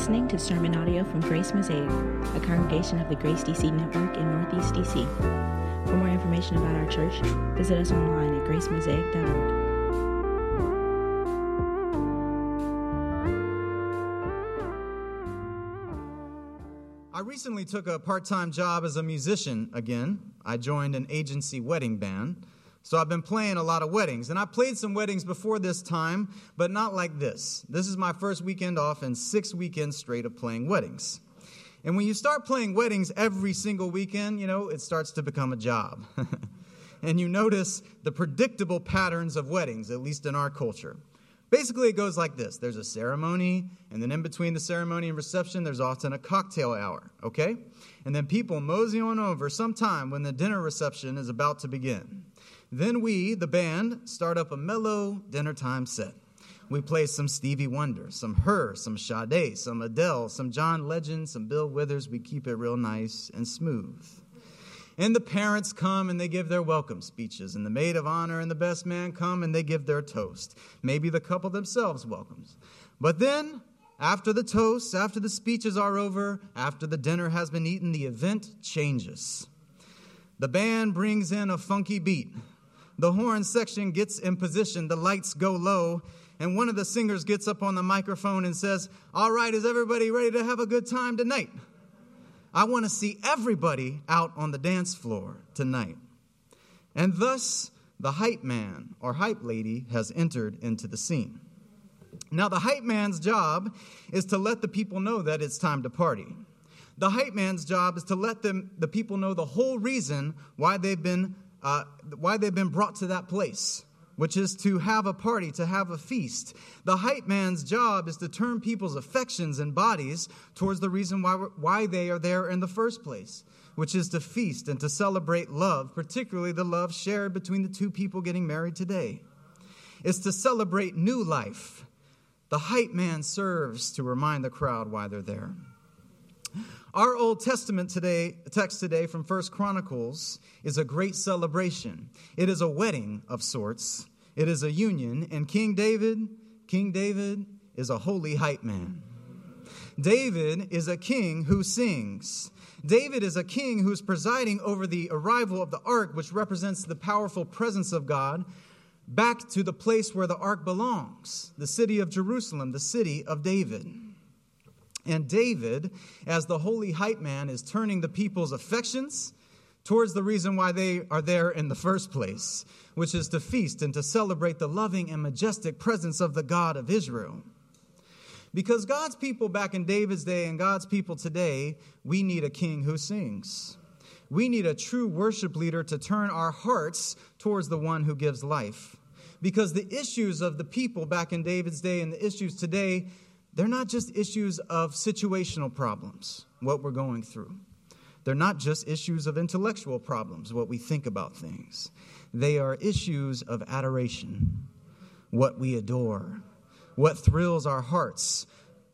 listening to sermon audio from Grace Mosaic, a congregation of the Grace DC Network in Northeast DC. For more information about our church, visit us online at gracemosaic.org. I recently took a part time job as a musician again. I joined an agency wedding band. So I've been playing a lot of weddings. And I played some weddings before this time, but not like this. This is my first weekend off and six weekends straight of playing weddings. And when you start playing weddings every single weekend, you know, it starts to become a job. and you notice the predictable patterns of weddings, at least in our culture. Basically, it goes like this there's a ceremony, and then in between the ceremony and reception, there's often a cocktail hour, okay? And then people mosey on over sometime when the dinner reception is about to begin. Then we, the band, start up a mellow dinner time set. We play some Stevie Wonder, some Her, some Sade, some Adele, some John Legend, some Bill Withers. We keep it real nice and smooth. And the parents come and they give their welcome speeches, and the maid of honor and the best man come and they give their toast. Maybe the couple themselves welcomes. But then, after the toasts, after the speeches are over, after the dinner has been eaten, the event changes. The band brings in a funky beat the horn section gets in position, the lights go low, and one of the singers gets up on the microphone and says, All right, is everybody ready to have a good time tonight? I want to see everybody out on the dance floor tonight. And thus, the hype man or hype lady has entered into the scene. Now, the hype man's job is to let the people know that it's time to party. The hype man's job is to let them, the people know the whole reason why they've been uh, why they've been brought to that place, which is to have a party, to have a feast. The hype man's job is to turn people's affections and bodies towards the reason why, why they are there in the first place, which is to feast and to celebrate love, particularly the love shared between the two people getting married today. It's to celebrate new life. The hype man serves to remind the crowd why they're there. Our Old Testament today, text today from First Chronicles is a great celebration. It is a wedding of sorts. It is a union, and King David, King David is a holy hype man. David is a king who sings. David is a king who's presiding over the arrival of the ark, which represents the powerful presence of God, back to the place where the ark belongs, the city of Jerusalem, the city of David. And David, as the holy hype man, is turning the people's affections towards the reason why they are there in the first place, which is to feast and to celebrate the loving and majestic presence of the God of Israel. Because God's people back in David's day and God's people today, we need a king who sings. We need a true worship leader to turn our hearts towards the one who gives life. Because the issues of the people back in David's day and the issues today they're not just issues of situational problems, what we're going through. They're not just issues of intellectual problems, what we think about things. They are issues of adoration, what we adore, what thrills our hearts,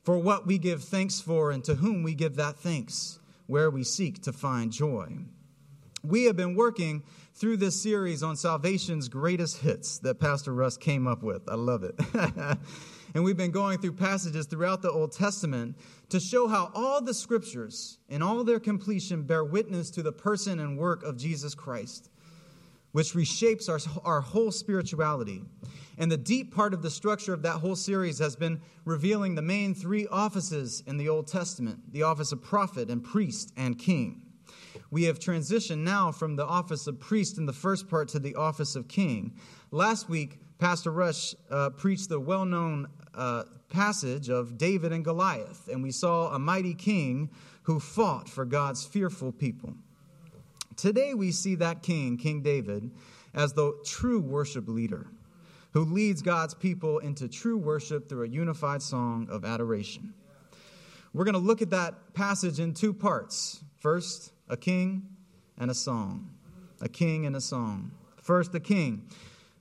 for what we give thanks for, and to whom we give that thanks, where we seek to find joy. We have been working through this series on salvation's greatest hits that Pastor Russ came up with. I love it. And we've been going through passages throughout the Old Testament to show how all the scriptures, in all their completion, bear witness to the person and work of Jesus Christ, which reshapes our, our whole spirituality. And the deep part of the structure of that whole series has been revealing the main three offices in the Old Testament the office of prophet and priest and king. We have transitioned now from the office of priest in the first part to the office of king. Last week, Pastor Russ uh, preached the well known uh, passage of David and Goliath, and we saw a mighty king who fought for God's fearful people. Today, we see that king, King David, as the true worship leader who leads God's people into true worship through a unified song of adoration. We're going to look at that passage in two parts. First, a king and a song. A king and a song. First, the king.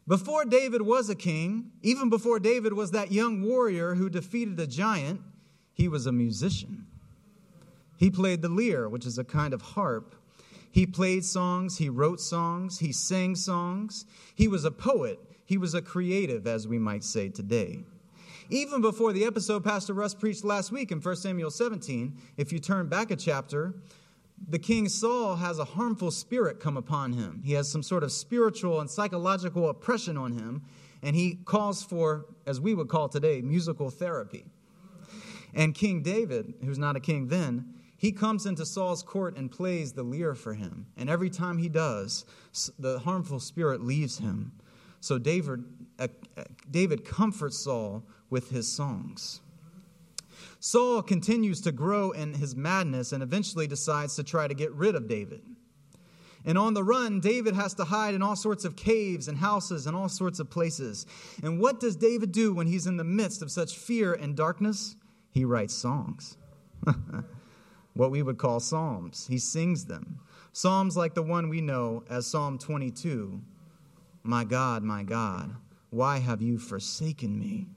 Before David was a king, even before David was that young warrior who defeated a giant, he was a musician. He played the lyre, which is a kind of harp. He played songs, he wrote songs, he sang songs. He was a poet, he was a creative, as we might say today. Even before the episode Pastor Russ preached last week in 1 Samuel 17, if you turn back a chapter, the king Saul has a harmful spirit come upon him. He has some sort of spiritual and psychological oppression on him, and he calls for, as we would call today, musical therapy. And King David, who's not a king then, he comes into Saul's court and plays the lyre for him. And every time he does, the harmful spirit leaves him. So David, uh, uh, David comforts Saul with his songs. Saul continues to grow in his madness and eventually decides to try to get rid of David. And on the run, David has to hide in all sorts of caves and houses and all sorts of places. And what does David do when he's in the midst of such fear and darkness? He writes songs. what we would call psalms. He sings them. Psalms like the one we know as Psalm 22 My God, my God, why have you forsaken me?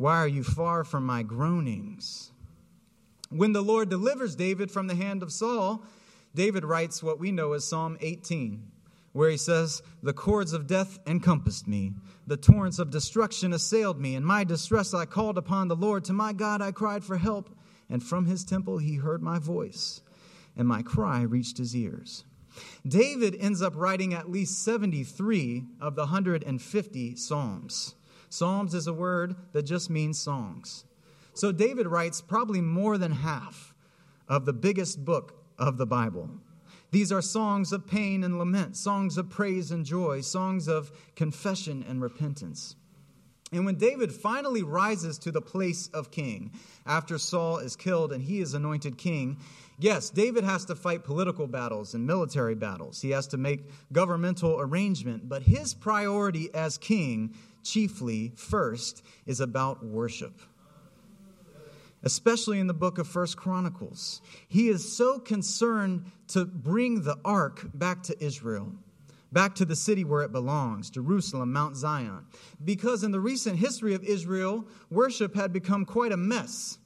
Why are you far from my groanings? When the Lord delivers David from the hand of Saul, David writes what we know as Psalm 18, where he says, The cords of death encompassed me, the torrents of destruction assailed me. In my distress I called upon the Lord. To my God I cried for help, and from his temple he heard my voice, and my cry reached his ears. David ends up writing at least 73 of the 150 Psalms. Psalms is a word that just means songs. So David writes probably more than half of the biggest book of the Bible. These are songs of pain and lament, songs of praise and joy, songs of confession and repentance. And when David finally rises to the place of king after Saul is killed and he is anointed king, yes, David has to fight political battles and military battles. He has to make governmental arrangement, but his priority as king chiefly first is about worship. Especially in the book of first chronicles. He is so concerned to bring the ark back to israel back to the city where it belongs jerusalem mount zion. Because in the recent history of israel worship had become quite a mess.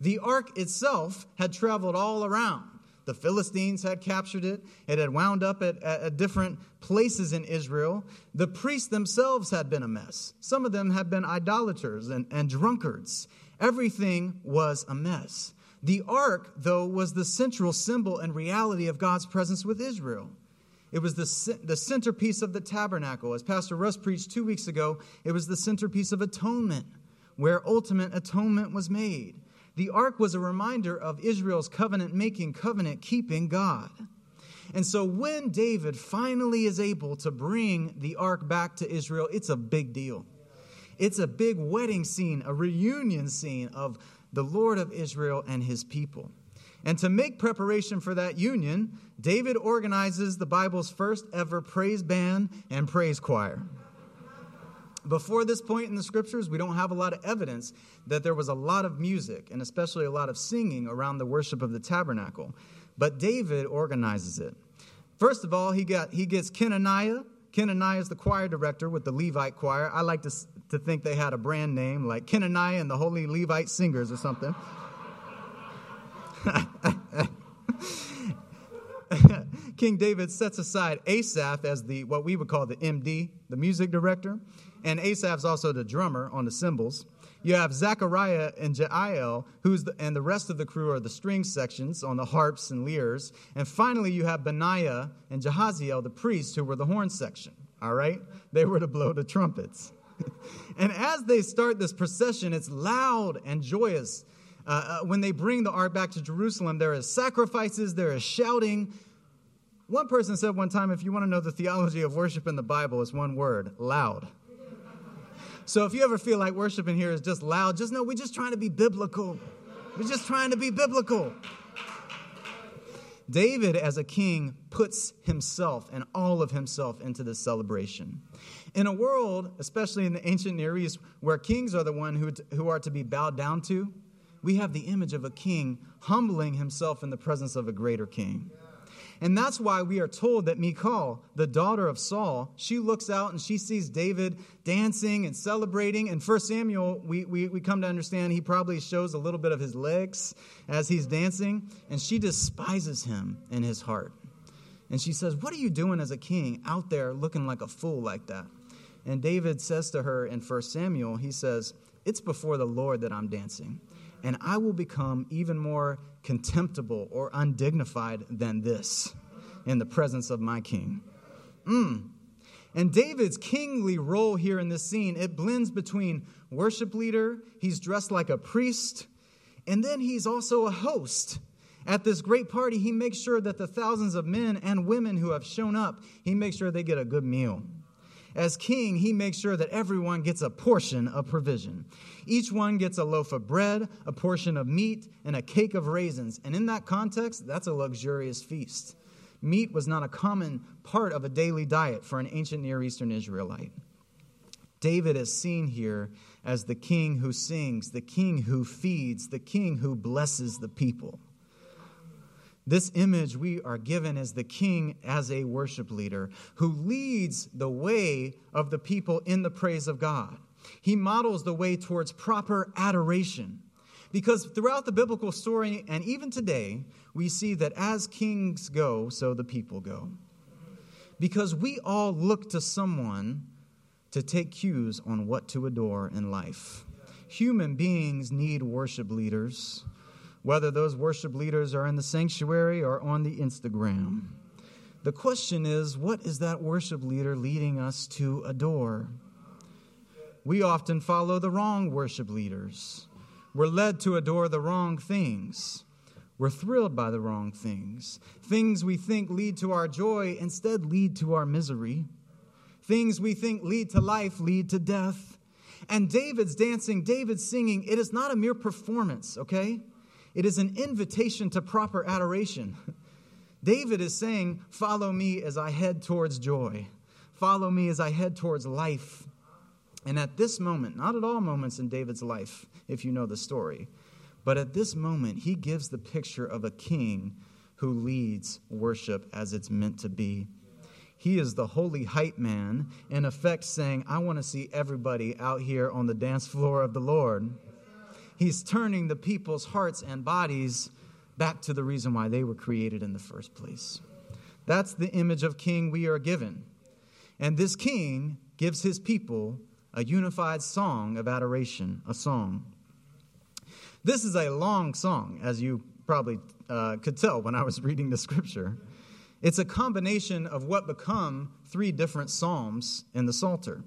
The ark itself had traveled all around the Philistines had captured it. It had wound up at, at, different places in Israel. The priests themselves had been a mess. Some of them had been idolaters and, and drunkards. Everything was a mess. The ark, though, was the central symbol and reality of God's presence with Israel. It was the, the centerpiece of the tabernacle. As Pastor Russ preached two weeks ago, it was the centerpiece of atonement, where ultimate atonement was made. The ark was a reminder of Israel's covenant making, covenant keeping God. And so when David finally is able to bring the ark back to Israel, it's a big deal. It's a big wedding scene, a reunion scene of the Lord of Israel and his people. And to make preparation for that union, David organizes the Bible's first ever praise band and praise choir. Before this point in the scriptures, we don't have a lot of evidence that there was a lot of music and especially a lot of singing around the worship of the tabernacle. But David organizes it. First of all, he, got, he gets Kenaniah. Kenaniah is the choir director with the Levite choir. I like to, to think they had a brand name like Kenaniah and the Holy Levite Singers or something. King David sets aside Asaph as the what we would call the MD, the music director and Asaph's also the drummer on the cymbals. You have Zechariah and Jeiel, who's the, and the rest of the crew are the string sections on the harps and lyres. And finally, you have Benaiah and Jehaziel, the priests, who were the horn section. All right? They were to blow the trumpets. and as they start this procession, it's loud and joyous. Uh, uh, when they bring the ark back to Jerusalem, there is sacrifices, there is shouting. One person said one time, if you want to know the theology of worship in the Bible, it's one word loud. So if you ever feel like worship in here is just loud, just know we're just trying to be biblical. We're just trying to be biblical. David, as a king, puts himself and all of himself into this celebration. In a world, especially in the ancient Near East, where kings are the one who, who are to be bowed down to, we have the image of a king humbling himself in the presence of a greater king. And that's why we are told that Michal, the daughter of Saul, she looks out and she sees David dancing and celebrating. And 1 Samuel, we, we, we come to understand he probably shows a little bit of his legs as he's dancing, and she despises him in his heart. And she says, What are you doing as a king out there looking like a fool like that? And David says to her in 1 Samuel, he says, It's before the Lord that I'm dancing. And I will become even more contemptible or undignified than this in the presence of my king. Mm. And David's kingly role here in this scene, it blends between worship leader, he's dressed like a priest, and then he's also a host. At this great party, he makes sure that the thousands of men and women who have shown up, he makes sure they get a good meal. As king, he makes sure that everyone gets a portion of provision. Each one gets a loaf of bread, a portion of meat, and a cake of raisins. And in that context, that's a luxurious feast. Meat was not a common part of a daily diet for an ancient Near Eastern Israelite. David is seen here as the king who sings, the king who feeds, the king who blesses the people. This image we are given as the king as a worship leader who leads the way of the people in the praise of God. He models the way towards proper adoration. Because throughout the biblical story and even today, we see that as kings go, so the people go. Because we all look to someone to take cues on what to adore in life. Human beings need worship leaders whether those worship leaders are in the sanctuary or on the Instagram. The question is what is that worship leader leading us to adore? We often follow the wrong worship leaders. We're led to adore the wrong things. We're thrilled by the wrong things. Things we think lead to our joy instead lead to our misery. Things we think lead to life lead to death. And David's dancing, David's singing, it is not a mere performance, okay? It is an invitation to proper adoration. David is saying, Follow me as I head towards joy. Follow me as I head towards life. And at this moment, not at all moments in David's life, if you know the story, but at this moment, he gives the picture of a king who leads worship as it's meant to be. He is the holy hype man, in effect saying, I want to see everybody out here on the dance floor of the Lord he's turning the people's hearts and bodies back to the reason why they were created in the first place. That's the image of king we are given. And this king gives his people a unified song of adoration, a song. This is a long song, as you probably uh, could tell when I was reading the scripture. It's a combination of what become three different psalms in the Psalter.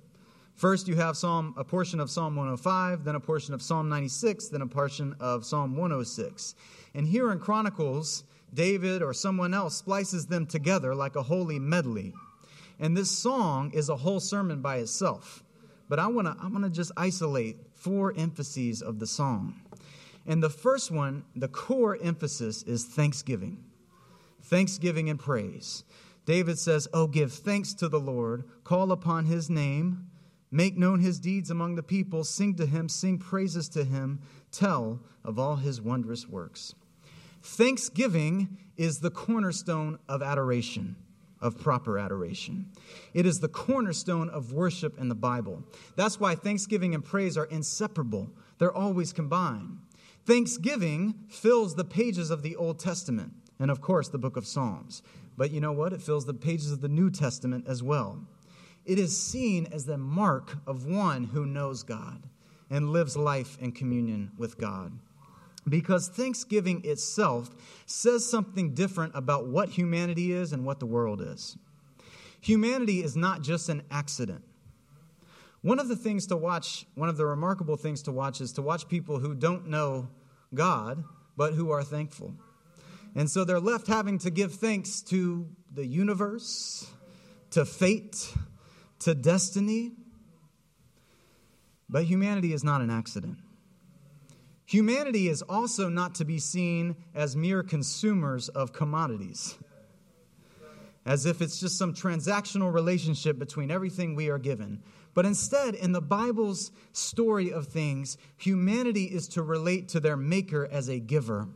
First, you have Psalm, a portion of Psalm 105, then a portion of Psalm 96, then a portion of Psalm 106. And here in Chronicles, David or someone else splices them together like a holy medley. And this song is a whole sermon by itself. But I want to I want to just isolate four emphases of the song. And the first one, the core emphasis is thanksgiving. Thanksgiving and praise. David says, "Oh give thanks to the Lord, call upon his name, Make known his deeds among the people, sing to him, sing praises to him, tell of all his wondrous works. Thanksgiving is the cornerstone of adoration, of proper adoration. It is the cornerstone of worship in the Bible. That's why thanksgiving and praise are inseparable, they're always combined. Thanksgiving fills the pages of the Old Testament and, of course, the book of Psalms. But you know what? It fills the pages of the New Testament as well it is seen as the mark of one who knows God and lives life in communion with God. Because Thanksgiving itself says something different about what humanity is and what the world is. Humanity is not just an accident. One of the things to watch, one of the remarkable things to watch, is to watch people who don't know God, but who are thankful. And so they're left having to give thanks to the universe, to fate, to destiny. But humanity is not an accident. Humanity is also not to be seen as mere consumers of commodities, as if it's just some transactional relationship between everything we are given. But instead, in the Bible's story of things, humanity is to relate to their Maker as a giver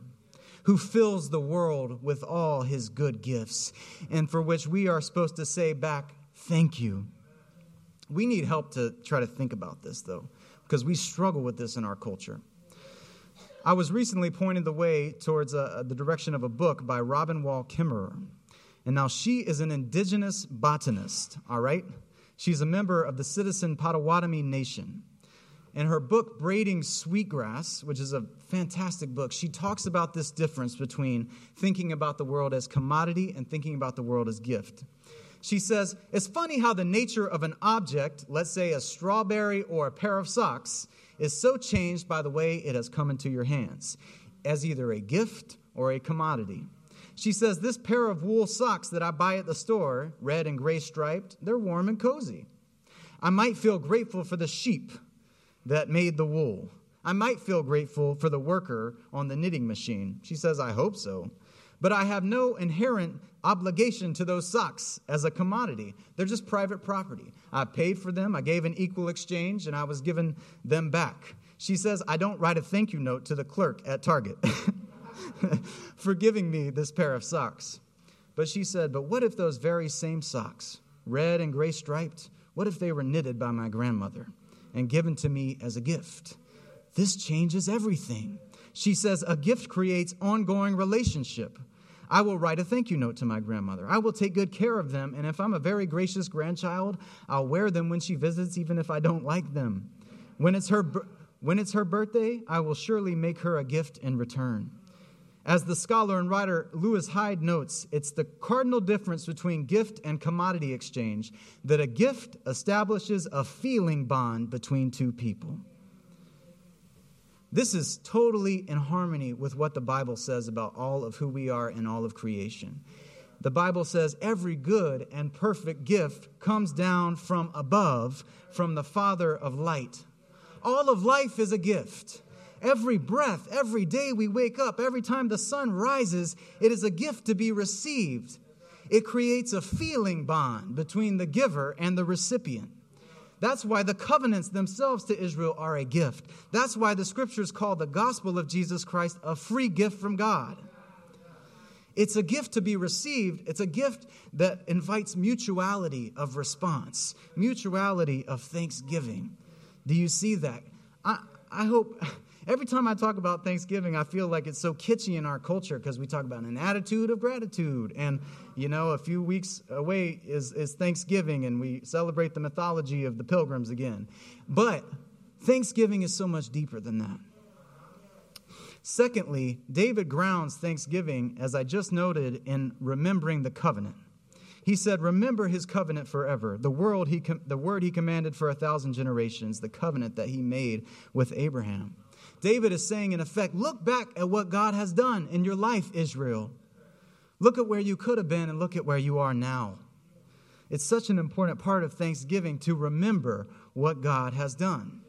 who fills the world with all his good gifts, and for which we are supposed to say back, Thank you. We need help to try to think about this, though, because we struggle with this in our culture. I was recently pointed the way towards uh, the direction of a book by Robin Wall Kimmerer. And now she is an indigenous botanist, all right? She's a member of the Citizen Potawatomi Nation. in her book, Braiding Sweetgrass, which is a fantastic book, she talks about this difference between thinking about the world as commodity and thinking about the world as gift. She says, It's funny how the nature of an object, let's say a strawberry or a pair of socks, is so changed by the way it has come into your hands, as either a gift or a commodity. She says, This pair of wool socks that I buy at the store, red and gray striped, they're warm and cozy. I might feel grateful for the sheep that made the wool. I might feel grateful for the worker on the knitting machine. She says, I hope so. But I have no inherent obligation to those socks as a commodity. They're just private property. I paid for them, I gave an equal exchange, and I was given them back. She says, I don't write a thank you note to the clerk at Target for giving me this pair of socks. But she said, But what if those very same socks, red and gray striped, what if they were knitted by my grandmother and given to me as a gift? This changes everything. She says, A gift creates ongoing relationship. I will write a thank you note to my grandmother. I will take good care of them, and if I'm a very gracious grandchild, I'll wear them when she visits, even if I don't like them. When it's her, when it's her birthday, I will surely make her a gift in return. As the scholar and writer Lewis Hyde notes, it's the cardinal difference between gift and commodity exchange that a gift establishes a feeling bond between two people. This is totally in harmony with what the Bible says about all of who we are and all of creation. The Bible says every good and perfect gift comes down from above, from the Father of light. All of life is a gift. Every breath, every day we wake up, every time the sun rises, it is a gift to be received. It creates a feeling bond between the giver and the recipient. That's why the covenants themselves to Israel are a gift. That's why the scriptures call the gospel of Jesus Christ a free gift from God. It's a gift to be received. It's a gift that invites mutuality of response, mutuality of thanksgiving. Do you see that? I, I hope every time I talk about Thanksgiving, I feel like it's so kitschy in our culture because we talk about an attitude of gratitude. And, you know, a few weeks away is, is Thanksgiving, and we celebrate the mythology of the pilgrims again. But Thanksgiving is so much deeper than that. Secondly, David grounds thanksgiving, as I just noted, in remembering the covenant. He said, Remember his covenant forever, the, world he com- the word he commanded for a thousand generations, the covenant that he made with Abraham. David is saying, in effect, look back at what God has done in your life, Israel. Look at where you could have been and look at where you are now. It's such an important part of Thanksgiving to remember what God has done.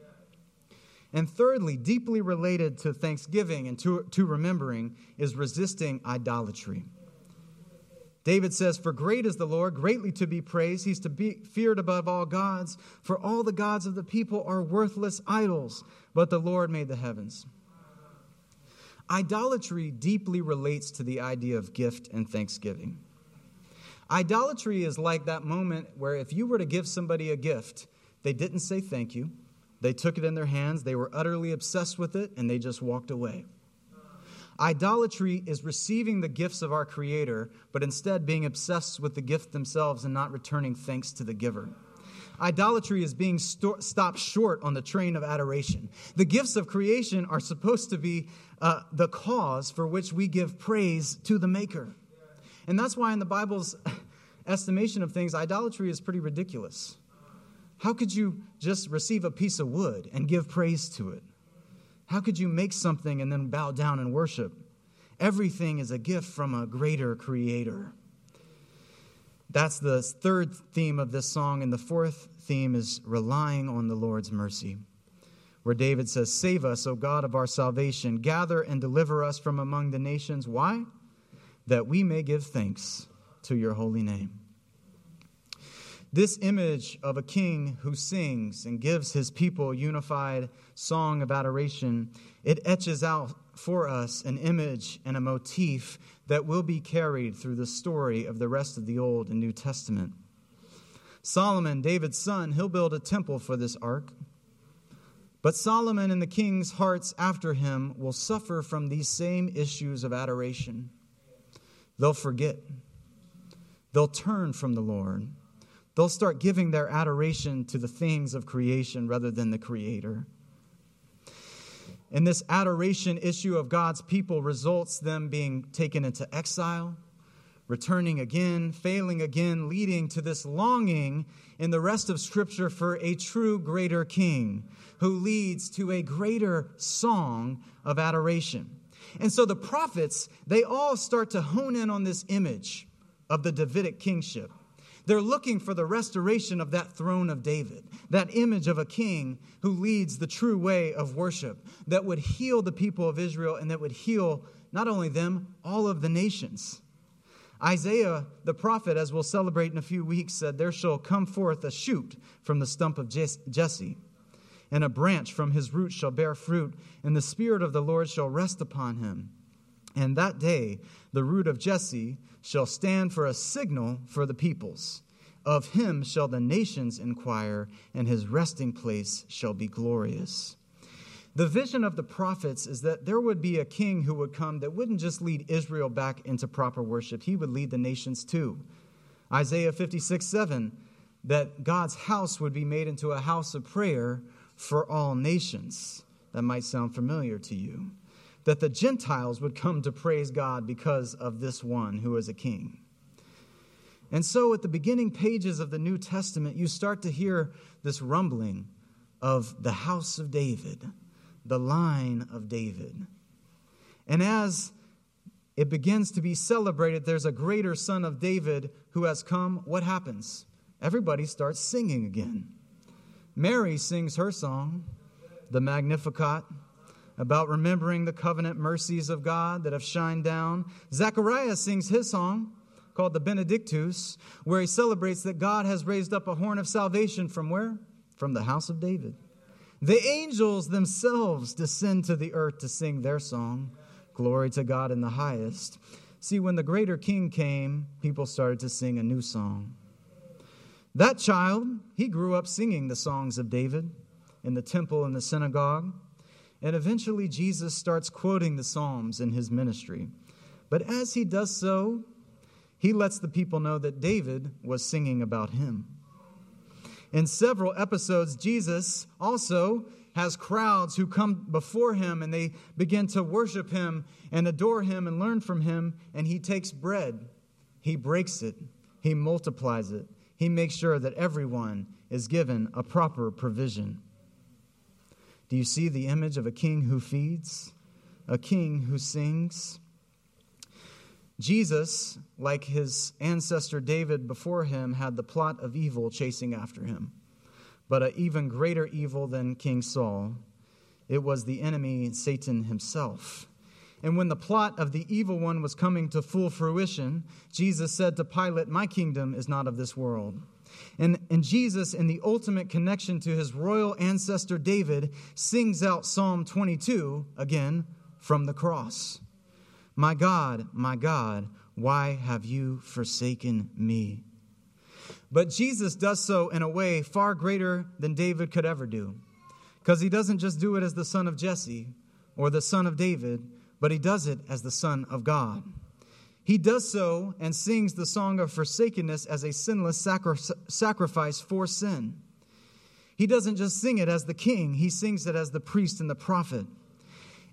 And thirdly, deeply related to Thanksgiving and to, to remembering is resisting idolatry. David says, For great is the Lord, greatly to be praised. He's to be feared above all gods. For all the gods of the people are worthless idols, but the Lord made the heavens. Idolatry deeply relates to the idea of gift and thanksgiving. Idolatry is like that moment where if you were to give somebody a gift, they didn't say thank you, they took it in their hands, they were utterly obsessed with it, and they just walked away. Idolatry is receiving the gifts of our Creator, but instead being obsessed with the gift themselves and not returning thanks to the giver. Idolatry is being sto- stopped short on the train of adoration. The gifts of creation are supposed to be uh, the cause for which we give praise to the Maker. And that's why, in the Bible's estimation of things, idolatry is pretty ridiculous. How could you just receive a piece of wood and give praise to it? How could you make something and then bow down and worship? Everything is a gift from a greater creator. That's the third theme of this song. And the fourth theme is relying on the Lord's mercy, where David says, Save us, O God of our salvation. Gather and deliver us from among the nations. Why? That we may give thanks to your holy name. This image of a king who sings and gives his people a unified song of adoration, it etches out for us an image and a motif that will be carried through the story of the rest of the Old and New Testament. Solomon, David's son, he'll build a temple for this ark. But Solomon and the king's hearts after him will suffer from these same issues of adoration. They'll forget. They'll turn from the Lord. They'll start giving their adoration to the things of creation rather than the Creator. And this adoration issue of God's people results them being taken into exile, returning again, failing again, leading to this longing in the rest of Scripture for a true greater king who leads to a greater song of adoration. And so the prophets, they all start to hone in on this image of the Davidic kingship. They're looking for the restoration of that throne of David, that image of a king who leads the true way of worship, that would heal the people of Israel and that would heal not only them, all of the nations. Isaiah the prophet, as we'll celebrate in a few weeks, said, There shall come forth a shoot from the stump of Jesse, and a branch from his root shall bear fruit, and the Spirit of the Lord shall rest upon him. And that day the root of Jesse shall stand for a signal for the peoples. Of him shall the nations inquire, and his resting place shall be glorious. The vision of the prophets is that there would be a king who would come that wouldn't just lead Israel back into proper worship, he would lead the nations too. Isaiah 56 7, that God's house would be made into a house of prayer for all nations. That might sound familiar to you. That the Gentiles would come to praise God because of this one who is a king. And so, at the beginning pages of the New Testament, you start to hear this rumbling of the house of David the line of David. And as it begins to be celebrated, there's a greater son of David who has come. What happens? Everybody starts singing again. Mary sings her song, the Magnificat, about remembering the covenant mercies of God that have shined down. Zechariah sings his song called the Benedictus, where he celebrates that God has raised up a horn of salvation from where? From the house of David. The angels themselves descend to the earth to sing their song, Glory to God in the highest. See, when the greater king came, people started to sing a new song. That child, he grew up singing the songs of David in the temple and the synagogue. And eventually, Jesus starts quoting the Psalms in his ministry. But as he does so, he lets the people know that David was singing about him. In several episodes, Jesus also has crowds who come before him and they begin to worship him and adore him and learn from him. And he takes bread, he breaks it, he multiplies it, he makes sure that everyone is given a proper provision. Do you see the image of a king who feeds, a king who sings? Jesus, like his ancestor David before him, had the plot of evil chasing after him. But an even greater evil than King Saul, it was the enemy, Satan himself. And when the plot of the evil one was coming to full fruition, Jesus said to Pilate, My kingdom is not of this world. And, and Jesus, in the ultimate connection to his royal ancestor David, sings out Psalm 22 again from the cross. My God, my God, why have you forsaken me? But Jesus does so in a way far greater than David could ever do. Because he doesn't just do it as the son of Jesse or the son of David, but he does it as the son of God. He does so and sings the song of forsakenness as a sinless sacri- sacrifice for sin. He doesn't just sing it as the king, he sings it as the priest and the prophet.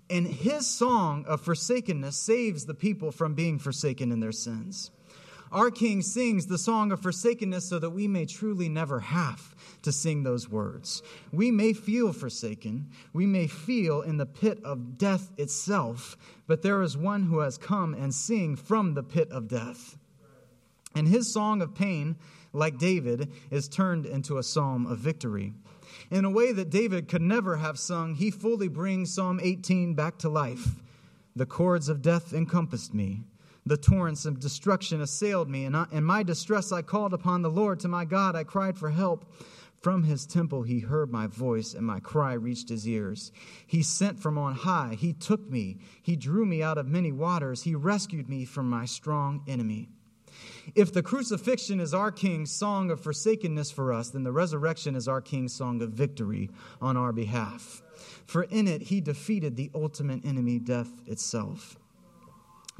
And his song of forsakenness saves the people from being forsaken in their sins. Our King sings the song of forsakenness so that we may truly never have to sing those words. We may feel forsaken, we may feel in the pit of death itself, but there is one who has come and sing from the pit of death. And his song of pain, like David, is turned into a psalm of victory. In a way that David could never have sung, he fully brings Psalm 18 back to life. The cords of death encompassed me. The torrents of destruction assailed me. And in my distress, I called upon the Lord. To my God, I cried for help. From his temple, he heard my voice, and my cry reached his ears. He sent from on high. He took me. He drew me out of many waters. He rescued me from my strong enemy. If the crucifixion is our King's song of forsakenness for us, then the resurrection is our King's song of victory on our behalf. For in it, he defeated the ultimate enemy, death itself.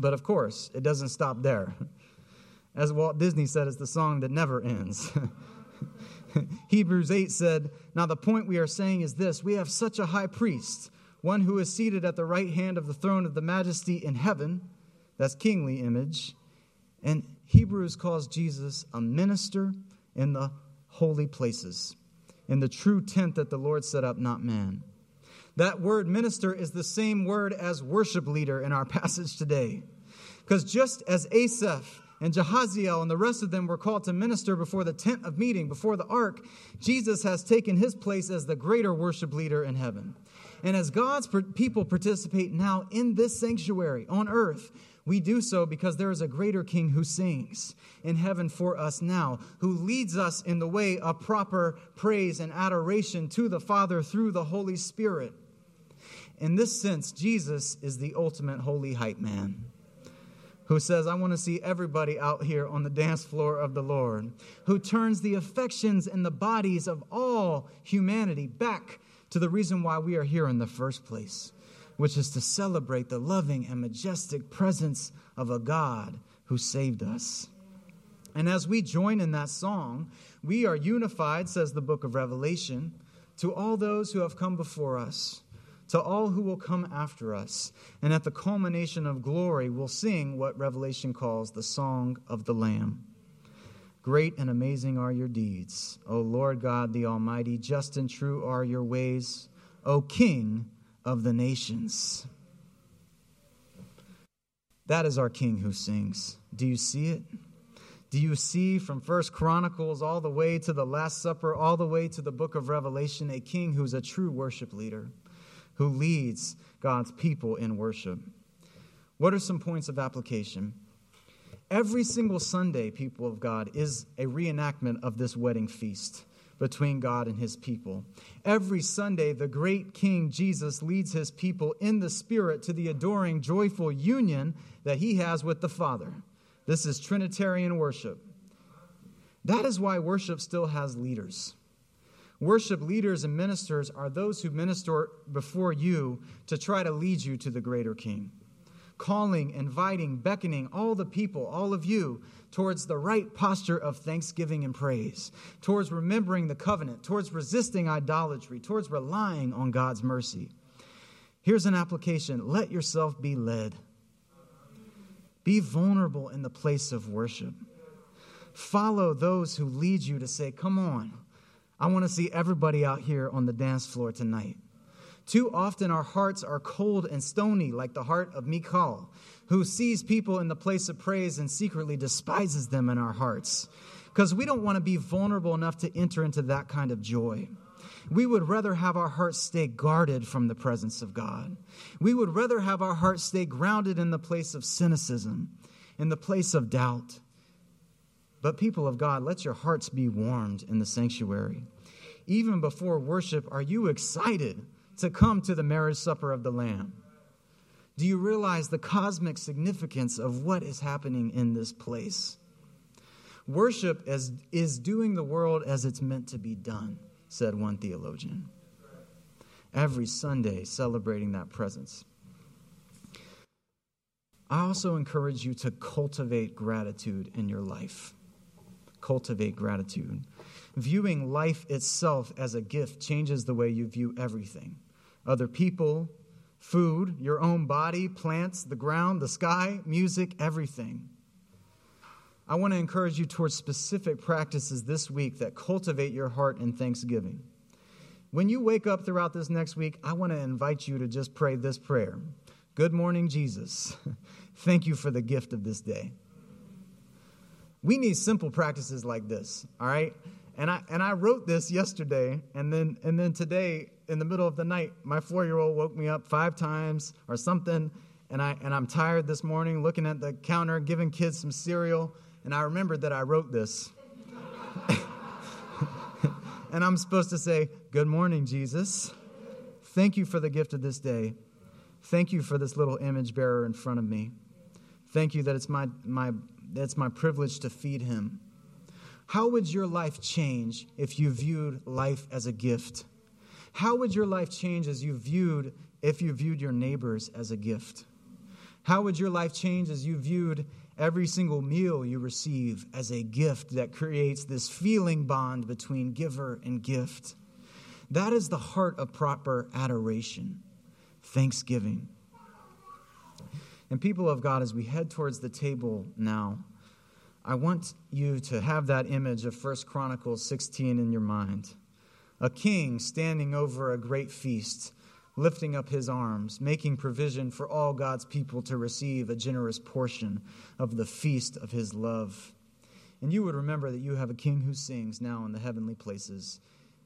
But of course, it doesn't stop there. As Walt Disney said, it's the song that never ends. Hebrews 8 said, Now the point we are saying is this we have such a high priest one who is seated at the right hand of the throne of the majesty in heaven. That's kingly image. And Hebrews calls Jesus a minister in the holy places, in the true tent that the Lord set up, not man. That word minister is the same word as worship leader in our passage today. Because just as Asaph and Jehaziel and the rest of them were called to minister before the tent of meeting, before the ark, Jesus has taken his place as the greater worship leader in heaven. And as God's people participate now in this sanctuary on earth, we do so because there is a greater king who sings in heaven for us now, who leads us in the way of proper praise and adoration to the Father through the Holy Spirit. In this sense, Jesus is the ultimate holy hype man who says, I want to see everybody out here on the dance floor of the Lord, who turns the affections and the bodies of all humanity back to the reason why we are here in the first place, which is to celebrate the loving and majestic presence of a God who saved us. And as we join in that song, we are unified, says the book of Revelation, to all those who have come before us, to all who will come after us. And at the culmination of glory, we'll sing what Revelation calls the Song of the Lamb. Great and amazing are your deeds, O Lord God the Almighty. Just and true are your ways, O King of the nations. That is our King who sings. Do you see it? Do you see from First Chronicles all the way to the Last Supper, all the way to the book of Revelation, a king who's a true worship leader, who leads God's people in worship? What are some points of application? Every single Sunday, people of God, is a reenactment of this wedding feast between God and his people. Every Sunday, the great King Jesus leads his people in the Spirit to the adoring, joyful union that he has with the Father. This is Trinitarian worship. That is why worship still has leaders. Worship leaders and ministers are those who minister before you to try to lead you to the greater King calling, inviting, beckoning all the people, all of you, towards the right posture of thanksgiving and praise, towards remembering the covenant, towards resisting idolatry, towards relying on God's mercy. Here's an application let yourself be led. Be vulnerable in the place of worship. Follow those who lead you to say, Come on, I want to see everybody out here on the dance floor tonight. Too often our hearts are cold and stony, like the heart of Michal, who sees people in the place of praise and secretly despises them in our hearts. Because we don't want to be vulnerable enough to enter into that kind of joy. We would rather have our hearts stay guarded from the presence of God. We would rather have our hearts stay grounded in the place of cynicism, in the place of doubt. But, people of God, let your hearts be warmed in the sanctuary. Even before worship, are you excited to come to the marriage supper of the Lamb? Do you realize the cosmic significance of what is happening in this place? Worship is, is doing the world as it's meant to be done, said one theologian. Every Sunday, celebrating that presence. I also encourage you to cultivate gratitude in your life. Cultivate gratitude. Viewing life itself as a gift changes the way you view everything other people, food, your own body, plants, the ground, the sky, music, everything. I want to encourage you towards specific practices this week that cultivate your heart in thanksgiving. When you wake up throughout this next week, I want to invite you to just pray this prayer Good morning, Jesus. Thank you for the gift of this day. We need simple practices like this, all right? And I and I wrote this yesterday, and then and then today in the middle of the night, my four year old woke me up five times or something, and I and I'm tired this morning, looking at the counter, giving kids some cereal, and I remembered that I wrote this. and I'm supposed to say, "Good morning, Jesus. Thank you for the gift of this day. Thank you for this little image bearer in front of me. Thank you that it's my my it's my privilege to feed him." How would your life change if you viewed life as a gift? How would your life change as you viewed if you viewed your neighbors as a gift? How would your life change as you viewed every single meal you receive as a gift that creates this feeling bond between giver and gift? That is the heart of proper adoration. thanksgiving. And people of God, as we head towards the table now, I want you to have that image of 1 Chronicles 16 in your mind. A king standing over a great feast, lifting up his arms, making provision for all God's people to receive a generous portion of the feast of his love. And you would remember that you have a king who sings now in the heavenly places,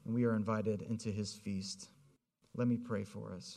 and we are invited into his feast. Let me pray for us.